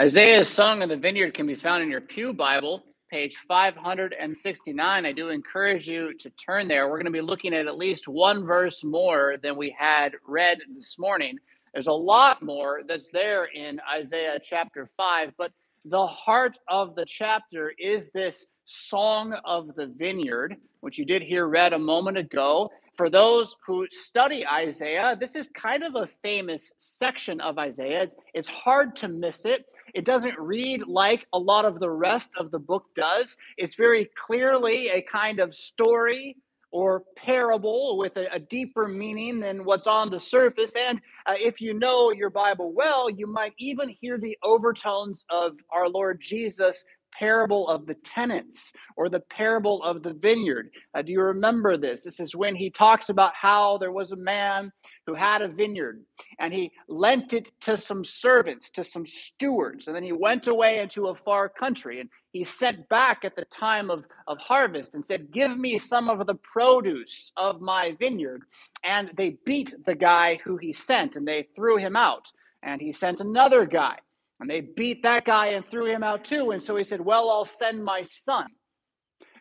Isaiah's Song of the Vineyard can be found in your Pew Bible, page 569. I do encourage you to turn there. We're going to be looking at at least one verse more than we had read this morning. There's a lot more that's there in Isaiah chapter 5, but the heart of the chapter is this Song of the Vineyard, which you did hear read a moment ago. For those who study Isaiah, this is kind of a famous section of Isaiah. It's, it's hard to miss it. It doesn't read like a lot of the rest of the book does. It's very clearly a kind of story or parable with a, a deeper meaning than what's on the surface. And uh, if you know your Bible well, you might even hear the overtones of our Lord Jesus parable of the tenants or the parable of the vineyard. Uh, do you remember this? This is when he talks about how there was a man who had a vineyard and he lent it to some servants, to some stewards, and then he went away into a far country and he sent back at the time of, of harvest and said, Give me some of the produce of my vineyard. And they beat the guy who he sent and they threw him out. And he sent another guy and they beat that guy and threw him out too. And so he said, Well, I'll send my son.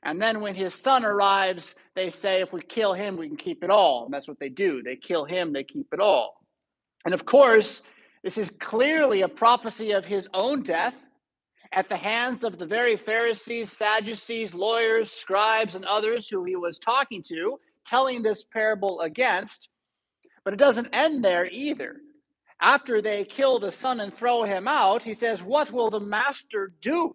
And then when his son arrives, they say, If we kill him, we can keep it all. And that's what they do. They kill him, they keep it all. And of course, this is clearly a prophecy of his own death at the hands of the very Pharisees, Sadducees, lawyers, scribes, and others who he was talking to, telling this parable against. But it doesn't end there either after they kill the son and throw him out, he says, What will the master do?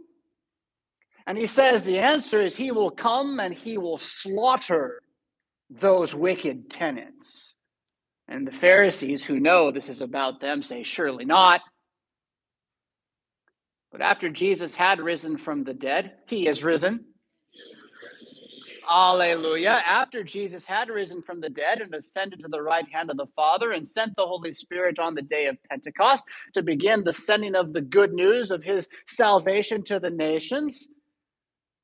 And he says, The answer is, He will come and he will slaughter those wicked tenants. And the Pharisees, who know this is about them, say, Surely not. But after Jesus had risen from the dead, he is risen. Alleluia. After Jesus had risen from the dead and ascended to the right hand of the Father and sent the Holy Spirit on the day of Pentecost to begin the sending of the good news of his salvation to the nations,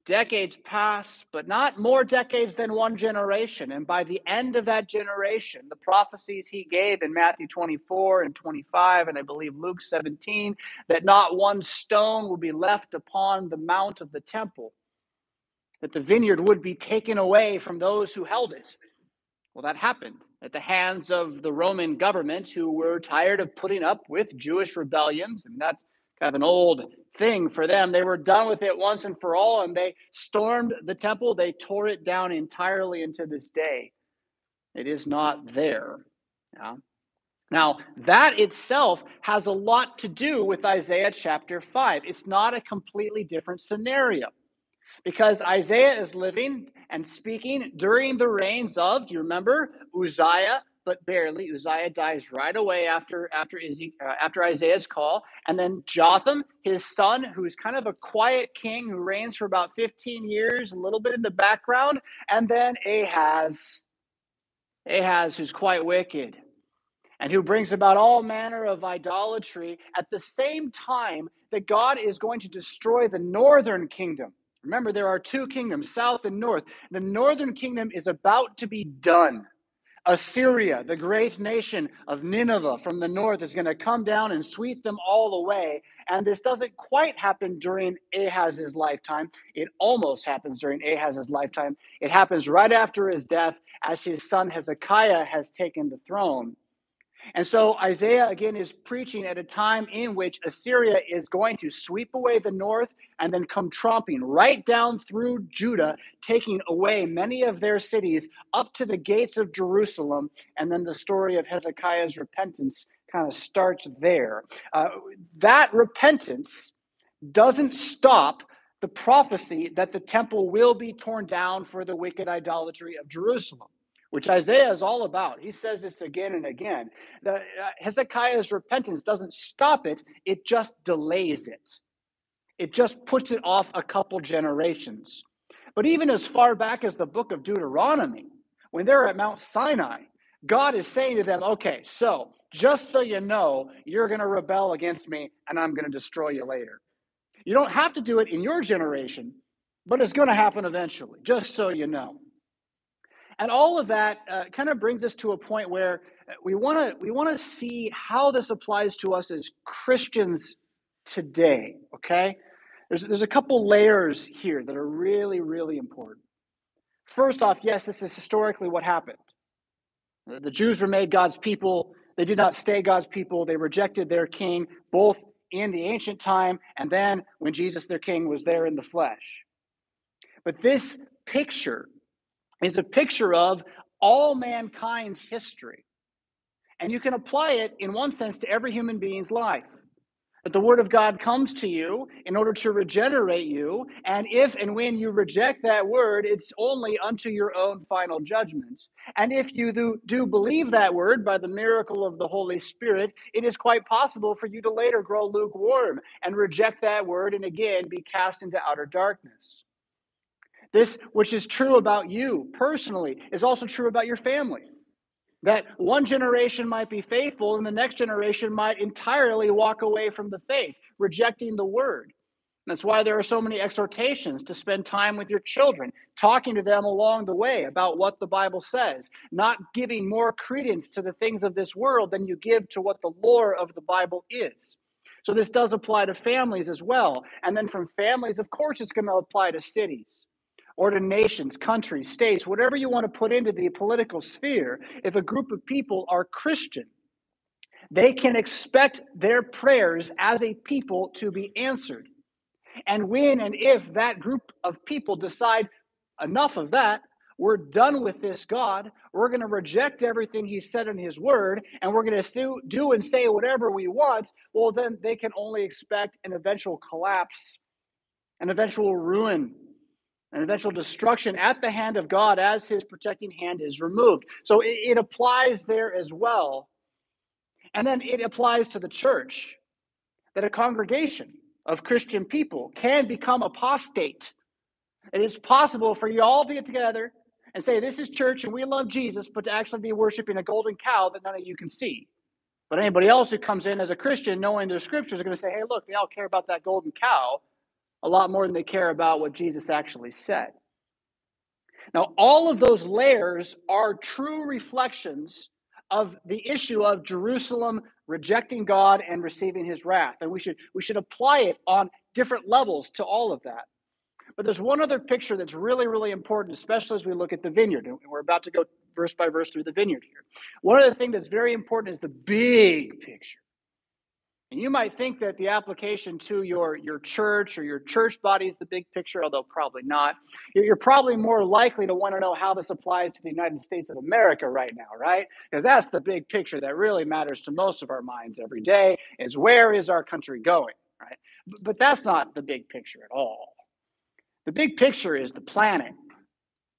decades pass, but not more decades than one generation. And by the end of that generation, the prophecies he gave in Matthew 24 and 25, and I believe Luke 17, that not one stone will be left upon the mount of the temple that the vineyard would be taken away from those who held it. Well, that happened at the hands of the Roman government who were tired of putting up with Jewish rebellions. And that's kind of an old thing for them. They were done with it once and for all, and they stormed the temple. They tore it down entirely into this day. It is not there. Yeah. Now, that itself has a lot to do with Isaiah chapter 5. It's not a completely different scenario because Isaiah is living and speaking during the reigns of, do you remember, Uzziah, but barely. Uzziah dies right away after after, uh, after Isaiah's call, and then Jotham, his son, who's kind of a quiet king who reigns for about 15 years, a little bit in the background, and then Ahaz, Ahaz, who's quite wicked, and who brings about all manner of idolatry at the same time that God is going to destroy the northern kingdom. Remember, there are two kingdoms, south and north. The northern kingdom is about to be done. Assyria, the great nation of Nineveh from the north, is going to come down and sweep them all away. And this doesn't quite happen during Ahaz's lifetime. It almost happens during Ahaz's lifetime. It happens right after his death as his son Hezekiah has taken the throne. And so Isaiah again is preaching at a time in which Assyria is going to sweep away the north and then come tromping right down through Judah, taking away many of their cities up to the gates of Jerusalem. And then the story of Hezekiah's repentance kind of starts there. Uh, that repentance doesn't stop the prophecy that the temple will be torn down for the wicked idolatry of Jerusalem which Isaiah is all about. He says this again and again. Uh, Hezekiah's repentance doesn't stop it, it just delays it. It just puts it off a couple generations. But even as far back as the book of Deuteronomy, when they're at Mount Sinai, God is saying to them, okay, so just so you know, you're going to rebel against me and I'm going to destroy you later. You don't have to do it in your generation, but it's going to happen eventually, just so you know. And all of that uh, kind of brings us to a point where we want to we want to see how this applies to us as Christians today, okay? There's, there's a couple layers here that are really, really important. First off, yes, this is historically what happened. The Jews were made God's people. They did not stay God's people. They rejected their king, both in the ancient time and then when Jesus, their king, was there in the flesh. But this picture is a picture of all mankind's history. And you can apply it, in one sense, to every human being's life. That the word of God comes to you in order to regenerate you. And if and when you reject that word, it's only unto your own final judgment. And if you do, do believe that word by the miracle of the Holy Spirit, it is quite possible for you to later grow lukewarm and reject that word and again be cast into outer darkness. This, which is true about you personally, is also true about your family. That one generation might be faithful and the next generation might entirely walk away from the faith, rejecting the word. That's why there are so many exhortations to spend time with your children, talking to them along the way about what the Bible says, not giving more credence to the things of this world than you give to what the lore of the Bible is. So, this does apply to families as well. And then from families, of course, it's going to apply to cities or to nations, countries, states, whatever you want to put into the political sphere, if a group of people are Christian, they can expect their prayers as a people to be answered. And when and if that group of people decide enough of that, we're done with this God, we're going to reject everything He said in His Word, and we're going to do and say whatever we want, well, then they can only expect an eventual collapse, an eventual ruin and eventual destruction at the hand of God as his protecting hand is removed. So it, it, applies there as well. And then it applies to the church that a congregation of Christian people can become apostate. It is possible for you all to get together and say, This is church and we love Jesus, but to actually be worshiping a golden cow that none of you can see. But anybody else who comes in as a Christian knowing their scriptures are going to say, Hey, look, they all care about that golden cow a lot more than they care about what Jesus actually said. Now, all of those layers are true reflections of the issue of Jerusalem rejecting God and receiving his wrath. And we should, we should apply it on different levels to all of that. But there's one other picture that's really, really important, especially as we look at the vineyard. And we're about to go verse by verse through the vineyard here. One of the things that's very important is the big picture. And you might think that the application to your, your church or your church body is the big picture, although probably not. You're probably more likely to want to know how this applies to the United States of America right now, right? Because that's the big picture that really matters to most of our minds every day is where is our country going, right? But that's not the big picture at all. The big picture is the planet.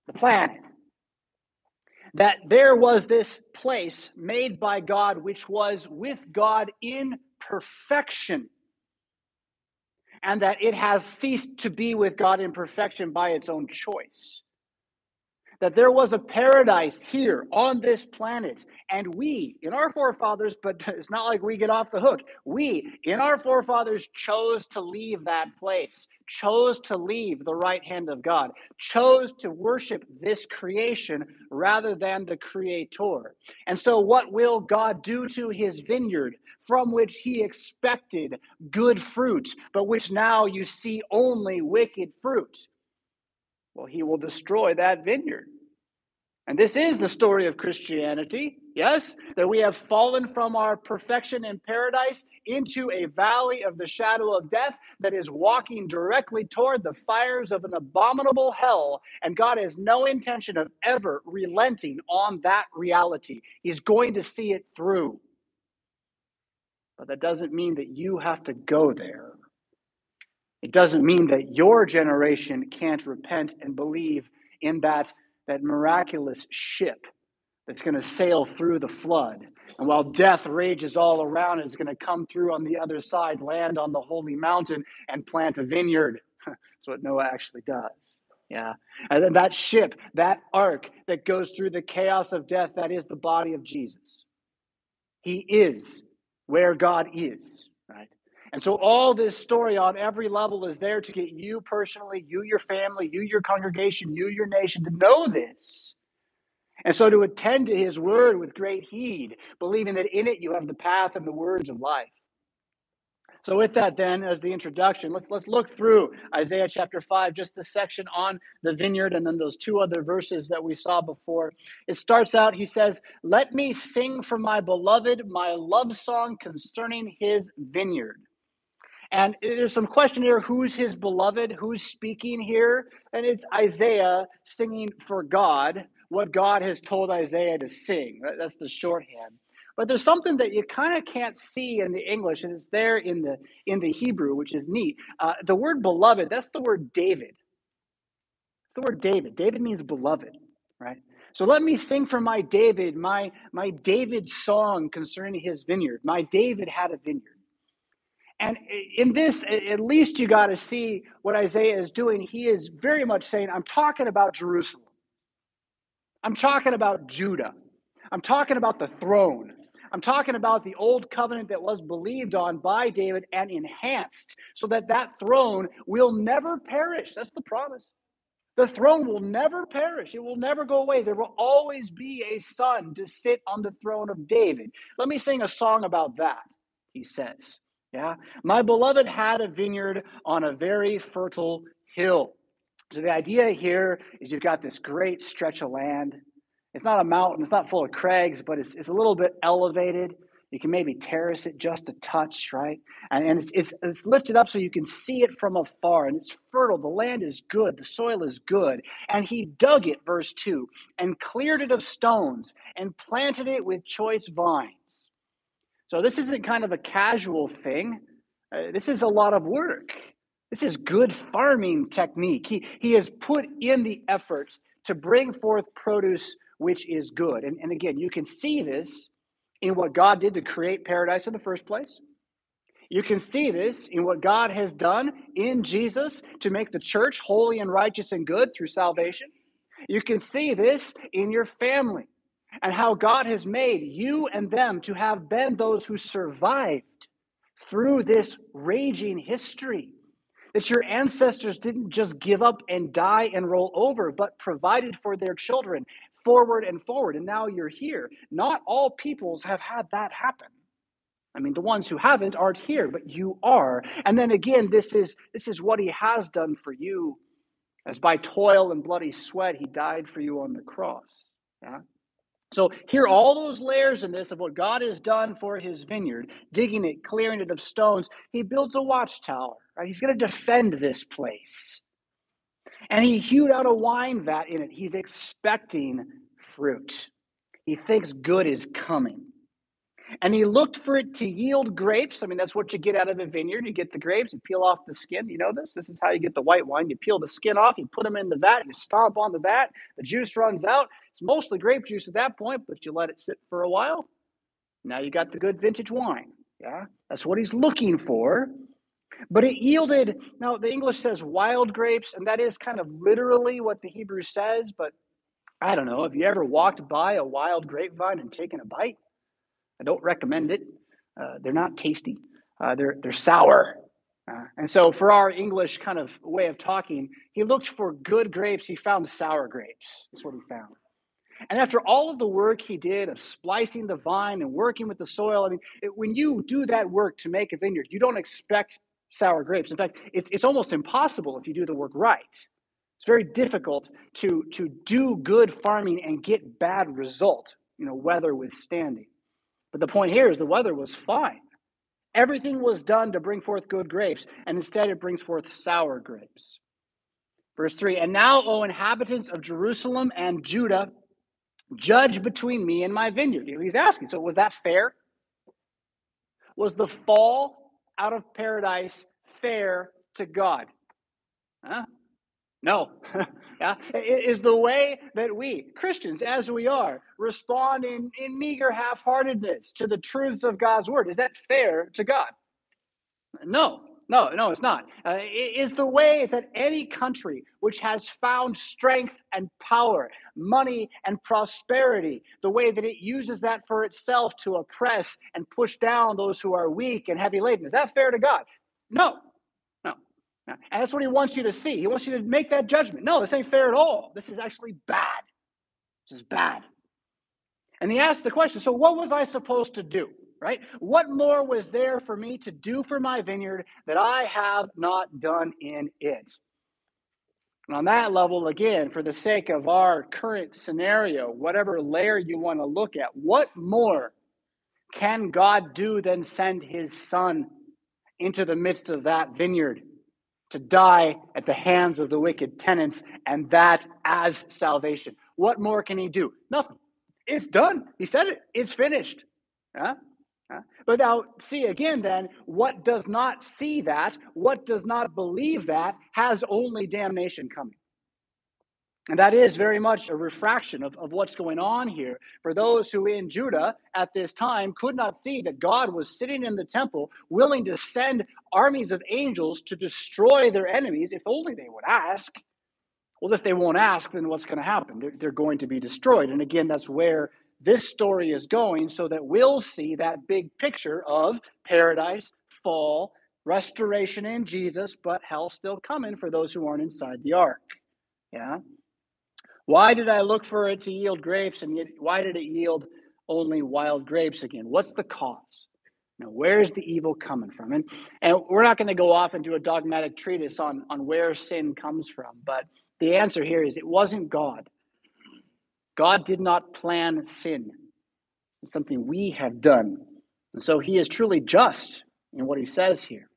The planet that there was this place made by God, which was with God in perfection, and that it has ceased to be with God in perfection by its own choice. That there was a paradise here on this planet, and we, in our forefathers, but it's not like we get off the hook, we, in our forefathers, chose to leave that place, chose to leave the right hand of God, chose to worship this creation rather than the creator. And so, what will God do to his vineyard? from which he expected good fruit, but which now you see only wicked fruit. Well, he will destroy that vineyard. And this is the story of Christianity, yes, that we have fallen from our perfection in paradise into a valley of the shadow of death that is walking directly toward the fires of an abominable hell. And God has no intention of ever relenting on that reality. He's going to see it through. But that doesn't mean that you have to go there. It doesn't mean that your generation can't repent and believe in that, that miraculous ship that's going to sail through the flood. And while death rages all around, it's going to come through on the other side, land on the holy mountain, and plant a vineyard. That's what Noah actually does. Yeah. And then that ship, that ark that goes through the chaos of death, that is the body of Jesus. He is where God is, right? And so all this story on every level is there to get you personally, you, your family, you, your congregation, you, your nation to know this. And so to attend to his word with great heed, believing that in it you have the path and the words of life. So with that then as the introduction, let's let's look through Isaiah chapter 5, just the section on the vineyard and then those two other verses that we saw before. It starts out he says, "Let me sing for my beloved my love song concerning his vineyard." And there's some question here who's his beloved? Who's speaking here? And it's Isaiah singing for God, what God has told Isaiah to sing. That's the shorthand. But there's something that you kind of can't see in the English, and it's there in the in the Hebrew, which is neat. Uh, the word beloved, that's the word David. It's the word David. David means beloved, right? So let me sing for my David, my my David song concerning his vineyard. My David had a vineyard. And in this, at least you got to see what Isaiah is doing. He is very much saying, I'm talking about Jerusalem. I'm talking about Judah. I'm talking about the throne. I'm talking about the old covenant that was believed on by David and enhanced so that that throne will never perish. That's the promise. The throne will never perish. It will never go away. There will always be a son to sit on the throne of David. Let me sing a song about that, he says. Yeah. My beloved had a vineyard on a very fertile hill. So the idea here is you've got this great stretch of land. It's not a mountain, it's not full of crags, but it's, it's a little bit elevated. You can maybe terrace it just a touch, right? And, and it's, it's, it's lifted up so you can see it from afar, and it's fertile. The land is good, the soil is good. And he dug it, verse 2, and cleared it of stones, and planted it with choice vines. So this isn't kind of a casual thing. Uh, this is a lot of work. This is good farming technique. He, he has put in the effort to bring forth produce which is good. And, and again, you can see this in what God did to create paradise in the first place. You can see this in what God has done in Jesus to make the church holy and righteous and good through salvation. You can see this in your family and how God has made you and them to have been those who survived through this raging history. That your ancestors didn't just give up and die and roll over, but provided for their children forward and forward. And now you're here. Not all peoples have had that happen. I mean, the ones who haven't aren't here, but you are. And then again, this is this is what he has done for you, as by toil and bloody sweat he died for you on the cross. Yeah? So, here all those layers in this of what God has done for his vineyard, digging it, clearing it of stones. He builds a watchtower. Right? He's going to defend this place. And he hewed out a wine vat in it. He's expecting fruit. He thinks good is coming. And he looked for it to yield grapes. I mean, that's what you get out of a vineyard. You get the grapes, you peel off the skin. You know this? This is how you get the white wine. You peel the skin off, you put them in the vat, you stomp on the vat, the juice runs out. It's mostly grape juice at that point, but you let it sit for a while. Now you got the good vintage wine. Yeah, that's what he's looking for. But it yielded, now the English says wild grapes, and that is kind of literally what the Hebrew says, but I don't know. Have you ever walked by a wild grapevine and taken a bite? I don't recommend it. Uh, they're not tasty. Uh, they're they're sour. Uh, and so, for our English kind of way of talking, he looked for good grapes. He found sour grapes. That's what he found. And after all of the work he did of splicing the vine and working with the soil, I mean, it, when you do that work to make a vineyard, you don't expect sour grapes. In fact, it's, it's almost impossible if you do the work right. It's very difficult to, to do good farming and get bad result, you know, weather withstanding. But the point here is the weather was fine. Everything was done to bring forth good grapes, and instead it brings forth sour grapes. Verse 3 And now, O inhabitants of Jerusalem and Judah, Judge between me and my vineyard. He's asking. So, was that fair? Was the fall out of paradise fair to God? Huh? No. yeah. Is the way that we, Christians as we are, respond in, in meager half heartedness to the truths of God's word, is that fair to God? No. No, no, it's not. Uh, it is the way that any country which has found strength and power, money and prosperity, the way that it uses that for itself to oppress and push down those who are weak and heavy laden. Is that fair to God? No, no. no. And that's what he wants you to see. He wants you to make that judgment. No, this ain't fair at all. This is actually bad. This is bad. And he asked the question so, what was I supposed to do? Right? What more was there for me to do for my vineyard that I have not done in it? And on that level, again, for the sake of our current scenario, whatever layer you want to look at, what more can God do than send his son into the midst of that vineyard to die at the hands of the wicked tenants, and that as salvation? What more can he do? Nothing. It's done. He said it. It's finished. Huh? But now, see again, then, what does not see that, what does not believe that, has only damnation coming. And that is very much a refraction of, of what's going on here. For those who in Judah at this time could not see that God was sitting in the temple, willing to send armies of angels to destroy their enemies, if only they would ask. Well, if they won't ask, then what's going to happen? They're, they're going to be destroyed. And again, that's where this story is going so that we'll see that big picture of paradise, fall, restoration in Jesus, but hell still coming for those who aren't inside the ark. Yeah. Why did I look for it to yield grapes and yet why did it yield only wild grapes again? What's the cause? Now, where's the evil coming from? And, and we're not going to go off and do a dogmatic treatise on, on where sin comes from, but the answer here is it wasn't God. God did not plan sin. It's something we have done. And so he is truly just in what he says here.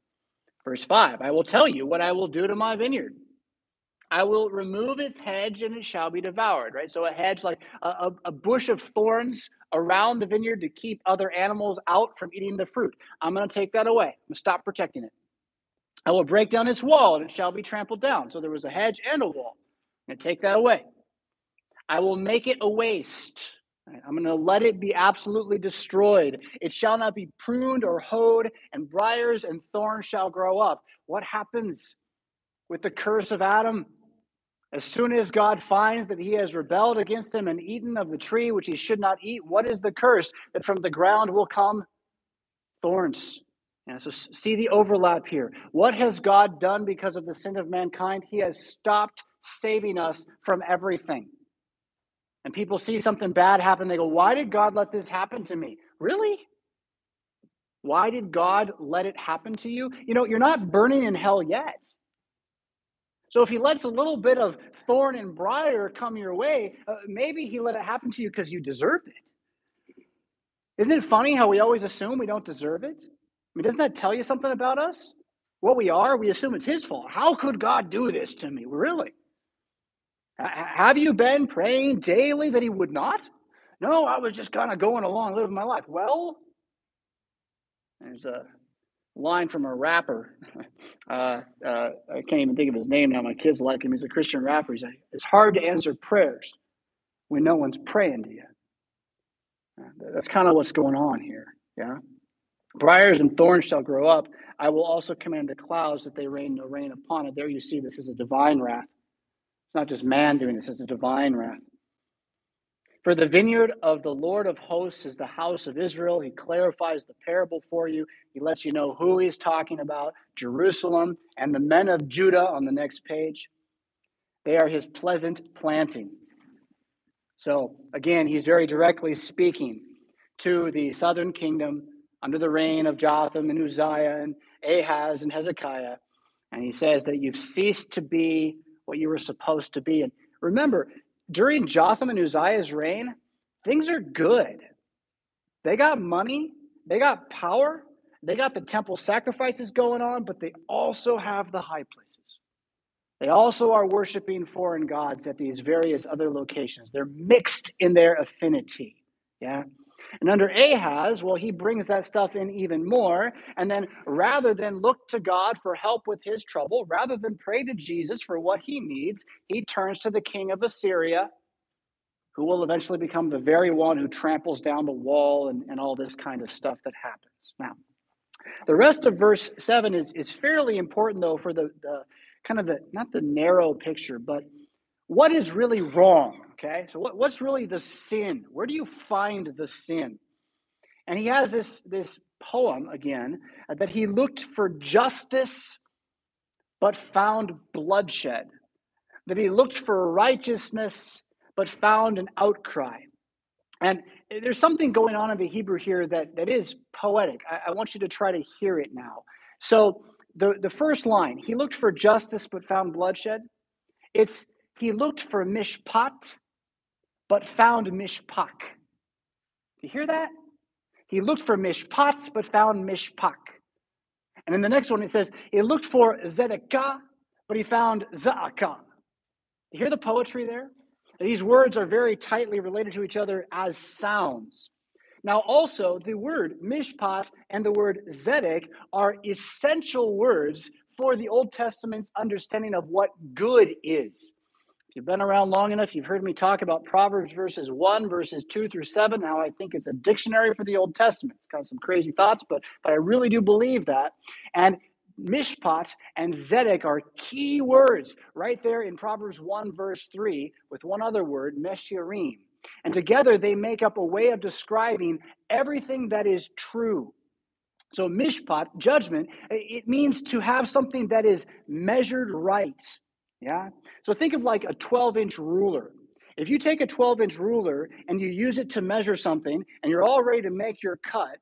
Verse 5 I will tell you what I will do to my vineyard. I will remove its hedge and it shall be devoured, right? So a hedge, like a, a, bush of thorns around the vineyard to keep other animals out from eating the fruit. I'm going to take that away. I'm going to stop protecting it. I will break down its wall and it shall be trampled down. So there was a hedge and a wall. To take that away. I will make it a waste. I'm going to let it be absolutely destroyed. It shall not be pruned or hoed, and briars and thorns shall grow up. What happens with the curse of Adam? As soon as God finds that he has rebelled against him and eaten of the tree which he should not eat, what is the curse? That from the ground will come thorns. And so see the overlap here. What has God done because of the sin of mankind? He has stopped saving us from everything and people see something bad happen, they go, Why did God let this happen to me? Really? Why did God let it happen to you? You know, you're not burning in hell yet. So if he lets a little bit of thorn and briar come your way, uh, maybe he let it happen to you because you deserved it. Isn't it funny how we always assume we don't deserve it? I mean, doesn't that tell you something about us? What we are, we assume it's his fault. How could God do this to me? Really? Have you been praying daily that he would not? No, I was just kind of going along, living my life. Well, there's a line from a rapper. Uh, uh, I can't even think of his name now. My kids like him. He's a Christian rapper. He's like, it's hard to answer prayers when no one's praying to you. Uh, that's kind of what's going on here. Yeah. Briars and thorns shall grow up. I will also command the clouds that they rain no rain upon it. There you see this is a divine wrath. It's not just man doing this, it's a divine wrath. For the vineyard of the Lord of hosts is the house of Israel. He clarifies the parable for you. He lets you know who he's talking about Jerusalem and the men of Judah on the next page. They are his pleasant planting. So, again, he's very directly speaking to the southern kingdom under the reign of Jotham and Uzziah and Ahaz and Hezekiah. And he says that you've ceased to be what you were supposed to be. And remember, during Jotham and Uzziah's reign, things are good. They got money, they got power, they got the temple sacrifices going on, but they also have the high places. They also are worshiping foreign gods at these various other locations. They're mixed in their affinity. Yeah. And under Ahaz, well, he brings that stuff in even more. And then rather than look to God for help with his trouble, rather than pray to Jesus for what he needs, he turns to the king of Assyria, who will eventually become the very one who tramples down the wall and, and all this kind of stuff that happens. Now, the rest of verse 7 is, is fairly important, though, for the, the kind of the, not the narrow picture, but what is really wrong Okay, so what, what's really the sin? Where do you find the sin? And he has this, this poem again uh, that he looked for justice but found bloodshed, that he looked for righteousness but found an outcry. And there's something going on in the Hebrew here that, that is poetic. I, I want you to try to hear it now. So the, the first line, he looked for justice but found bloodshed. It's he looked for mishpat but found mishpak. You hear that? He looked for mishpat but found mishpak. And then the next one it says he looked for zedekah but he found za'akah. You hear the poetry there? These words are very tightly related to each other as sounds. Now, also, the word mishpat and the word zedek are essential words for the Old Testament's understanding of what good is. If you've been around long enough, you've heard me talk about Proverbs verses 1, verses 2 through 7, how I think it's a dictionary for the Old Testament. It's got some crazy thoughts, but, but I really do believe that. And Mishpat and Zedek are key words right there in Proverbs 1, verse 3, with one other word, Meshirim. And together they make up a way of describing everything that is true. So, mishpat, judgment, it means to have something that is measured right. Yeah? So, think of like a 12 inch ruler. If you take a 12 inch ruler and you use it to measure something and you're all ready to make your cut,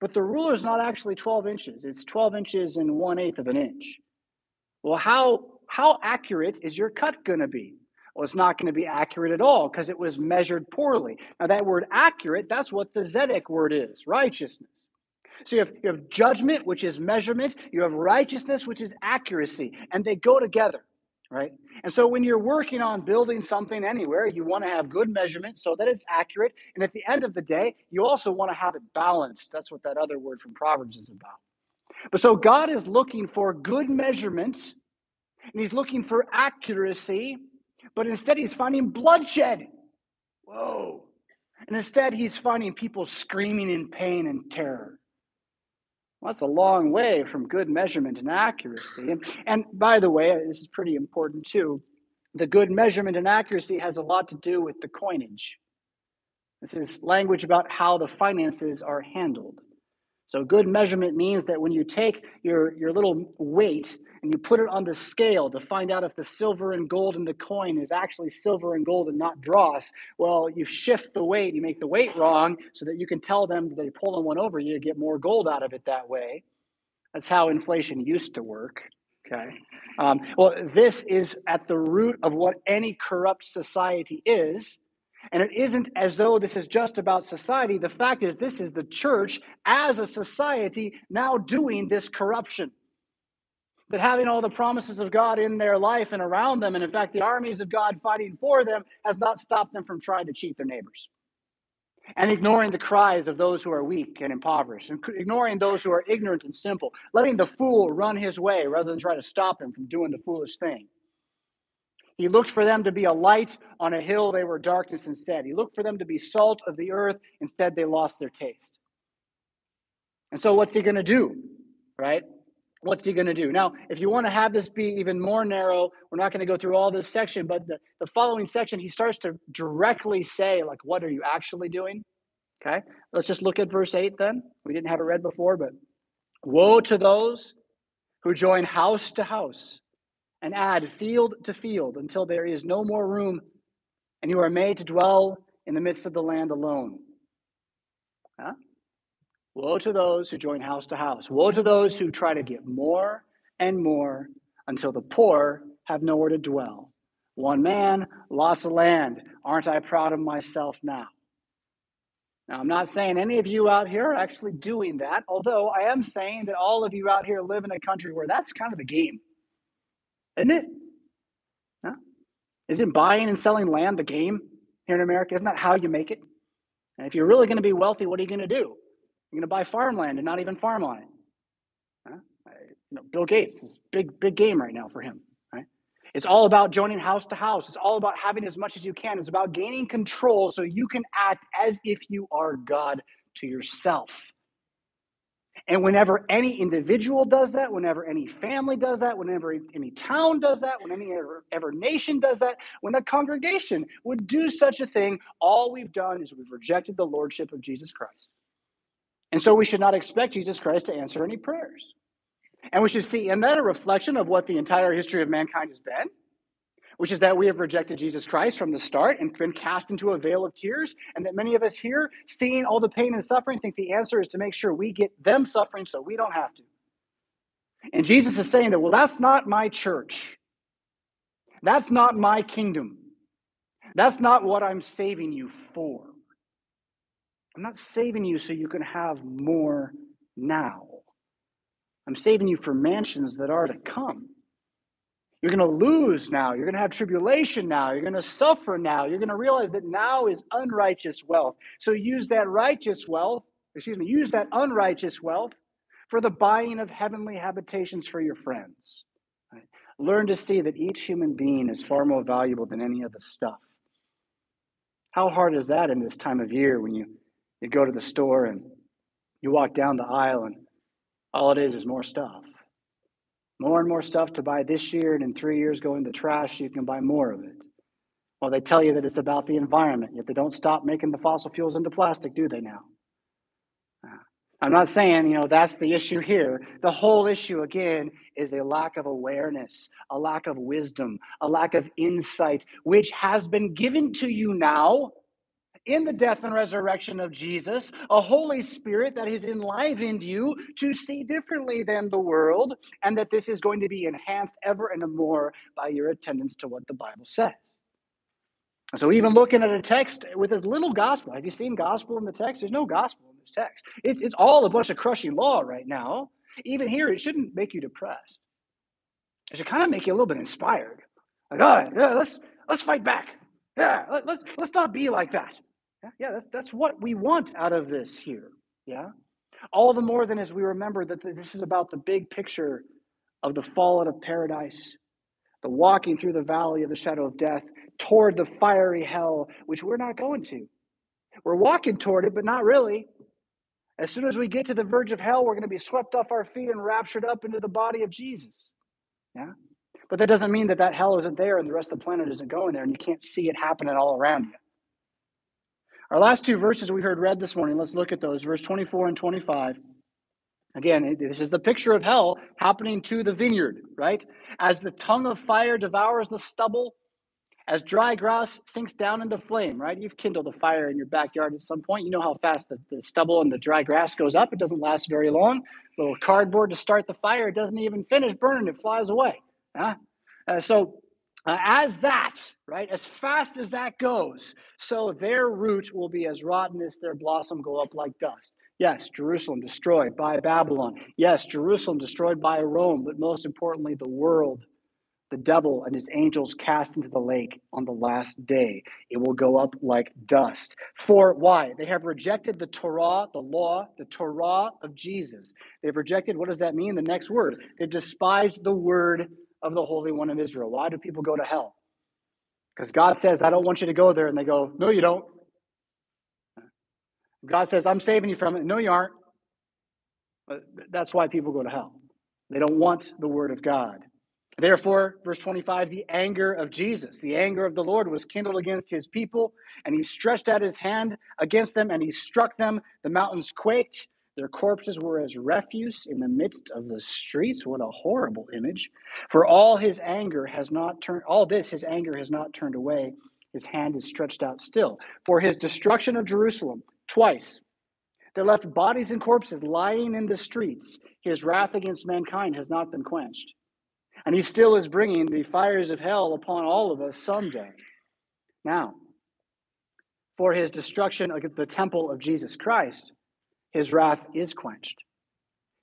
but the ruler is not actually 12 inches, it's 12 inches and one eighth of an inch. Well, how, how accurate is your cut going to be? Well, it's not going to be accurate at all because it was measured poorly. Now, that word accurate, that's what the Zedek word is righteousness. So you have, you have judgment, which is measurement, you have righteousness, which is accuracy, and they go together, right? And so when you're working on building something anywhere, you want to have good measurement so that it's accurate. And at the end of the day, you also want to have it balanced. That's what that other word from Proverbs is about. But so God is looking for good measurement, and He's looking for accuracy, but instead He's finding bloodshed. Whoa. And instead, He's finding people screaming in pain and terror. Well, that's a long way from good measurement and accuracy. And, and by the way, this is pretty important too. The good measurement and accuracy has a lot to do with the coinage. This is language about how the finances are handled. So, good measurement means that when you take your, your little weight and you put it on the scale to find out if the silver and gold in the coin is actually silver and gold and not dross, well, you shift the weight, you make the weight wrong so that you can tell them that they're pulling one over you, get more gold out of it that way. That's how inflation used to work. Okay. Um, well, this is at the root of what any corrupt society is and it isn't as though this is just about society. The fact is, this is the church as a society now doing this corruption. That having all the promises of God in their life and around them, and in fact, the armies of God fighting for them, has not stopped them from trying to cheat their neighbors. And ignoring the cries of those who are weak and impoverished, and ignoring those who are ignorant and simple, letting the fool run his way rather than try to stop him from doing the foolish thing. He looked for them to be a light on a hill they were darkness instead. He looked for them to be salt of the earth. Instead, they lost their taste. And so, what's he going to do? Right? What's he going to do? Now, if you want to have this be even more narrow, we're not going to go through all this section, but the, the following section, he starts to directly say, like, what are you actually doing? Okay, let's just look at verse 8 then. We didn't have it read before, but woe to those who join house to house and add field to field until there is no more room and you are made to dwell in the midst of the land alone. Huh? Woe to those who join house to house. Woe to those who try to get more and more until the poor have nowhere to dwell. One man, lots of land. Aren't I proud of myself now? Now, I'm not saying any of you out here are actually doing that, although I am saying that all of you out here live in a country where that's kind of the game. Isn't it? Huh? Isn't buying and selling land the game here in America? Isn't that how you make it? And if you're really going to be wealthy, what are you going to do? You're going to buy farmland and not even farm on it. Huh? You know, Bill Gates is big, big game right now for him. Right? It's all about joining house to house. It's all about having as much as you can. It's about gaining control so you can act as if you are God to yourself. And whenever any individual does that, whenever any family does that, whenever any town does that, when any ever, ever nation does that, when a congregation would do such a thing, all we've done is we've rejected the lordship of Jesus Christ. And so we should not expect Jesus Christ to answer any prayers. And we should see in that a reflection of what the entire history of mankind has been. Which is that we have rejected Jesus Christ from the start and been cast into a vale of tears, and that many of us here, seeing all the pain and suffering, think the answer is to make sure we get them suffering so we don't have to. And Jesus is saying that, well, that's not my church. That's not my kingdom. That's not what I'm saving you for. I'm not saving you so you can have more now. I'm saving you for mansions that are to come. You're going to lose now. You're going to have tribulation now. You're going to suffer now. You're going to realize that now is unrighteous wealth. So use that righteous wealth, excuse me, use that unrighteous wealth for the buying of heavenly habitations for your friends. Right? Learn to see that each human being is far more valuable than any of the stuff. How hard is that in this time of year when you, you go to the store and you walk down the aisle and all it is is more stuff? More and more stuff to buy this year, and in three years, go in the trash, you can buy more of it. Well, they tell you that it's about the environment, yet they don't stop making the fossil fuels into plastic, do they now? Ah. I'm not saying, you know, that's the issue here. The whole issue, again, is a lack of awareness, a lack of wisdom, a lack of insight, which has been given to you now in the death and resurrection of Jesus, a Holy Spirit that has enlivened you to see differently than the world, and that this is going to be enhanced ever and more by your attendance to what the Bible says. So, even looking at a text with as little gospel, have you seen gospel in the text? There's no gospel in this text. It's, it's all a bunch of crushing law right now. Even here, it shouldn't make you depressed. It should kind of make you a little bit inspired. Like, right, yeah, let's let's fight back. Yeah, let, let's let's not be like that. Yeah, yeah that's, that's what we want out of this here. Yeah, all the more than as we remember that this is about the big picture of the fall out of paradise, the walking through the valley of the shadow of death, toward the fiery hell, which we're not going to. We're walking toward it, but not really. As soon as we get to the verge of hell, we're going to be swept off our feet and raptured up into the body of Jesus. Yeah? But that doesn't mean that that hell isn't there and the rest of the planet isn't going there and you can't see it happening all around you. Our last two verses we heard read this morning, let's look at those, verse 24 and 25. Again, this is the picture of hell happening to the vineyard, right? As the tongue of fire devours the stubble, as dry grass sinks down into flame, right? You've kindled a fire in your backyard at some point. You know how fast the, the stubble and the dry grass goes up. It doesn't last very long. A little cardboard to start the fire. It doesn't even finish burning. It flies away. Huh? Uh, so uh, as that, right, as fast as that goes, so their root will be as rotten as their blossom go up like dust. Yes, Jerusalem destroyed by Babylon. Yes, Jerusalem destroyed by Rome, but most importantly, the world the devil and his angels cast into the lake on the last day. It will go up like dust. For why? They have rejected the Torah, the law, the Torah of Jesus. They've rejected, what does that mean? The next word. They despised the word of the Holy One of Israel. Why do people go to hell? Because God says, I don't want you to go there. And they go, No, you don't. God says, I'm saving you from it. No, you aren't. That's why people go to hell. They don't want the word of God. Therefore, verse 25, the anger of Jesus, the anger of the Lord was kindled against his people, and he stretched out his hand against them and he struck them. The mountains quaked. Their corpses were as refuse in the midst of the streets. What a horrible image. For all his anger has not turned, all this his anger has not turned away. His hand is stretched out still. For his destruction of Jerusalem, twice, they left bodies and corpses lying in the streets. His wrath against mankind has not been quenched. And he still is bringing the fires of hell upon all of us someday. Now, for his destruction of the temple of Jesus Christ, his wrath is quenched.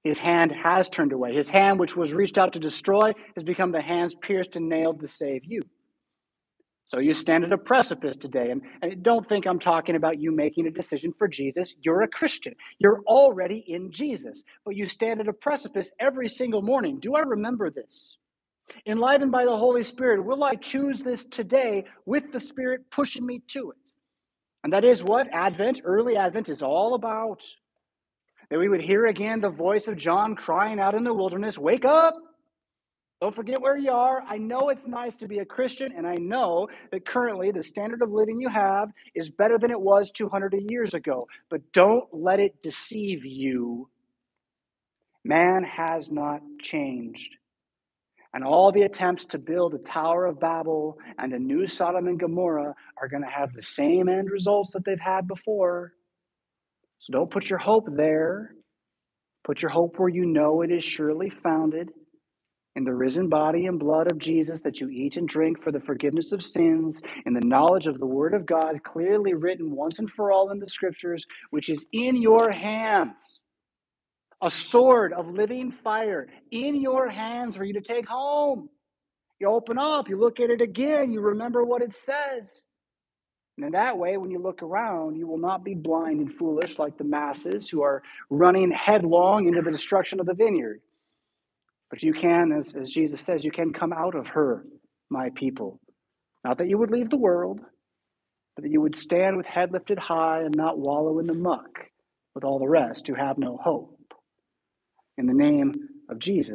His hand has turned away. His hand, which was reached out to destroy, has become the hands pierced and nailed to save you. So you stand at a precipice today, and, and, don't think I'm talking about you making a decision for Jesus. You're a Christian. You're already in Jesus, but you stand at a precipice every single morning. Do I remember this? enlivened by the Holy Spirit, will I choose this today with the Spirit pushing me to it? And that is what Advent, early Advent, is all about. That we would hear again the voice of John crying out in the wilderness Wake up! Don't forget where you are. I know it's nice to be a Christian, and I know that currently the standard of living you have is better than it was 200 years ago. But don't let it deceive you. Man has not changed And all the attempts to build a Tower of Babel and a new Sodom and Gomorrah are going to have the same end results that they've had before. So don't put your hope there. Put your hope where you know it is surely founded in the risen body and blood of Jesus that you eat and drink for the forgiveness of sins, in the knowledge of the Word of God, clearly written once and for all in the Scriptures, which is in your hands. A sword of living fire in your hands for you to take home. You open up, you look at it again, you remember what it says. And that way, when you look around, you will not be blind and foolish like the masses who are running headlong into the destruction of the vineyard. But you can, as, as Jesus says, you can come out of her, my people. Not that you would leave the world, but that you would stand with head lifted high and not wallow in the muck with all the rest who have no hope. In the name of Jesus.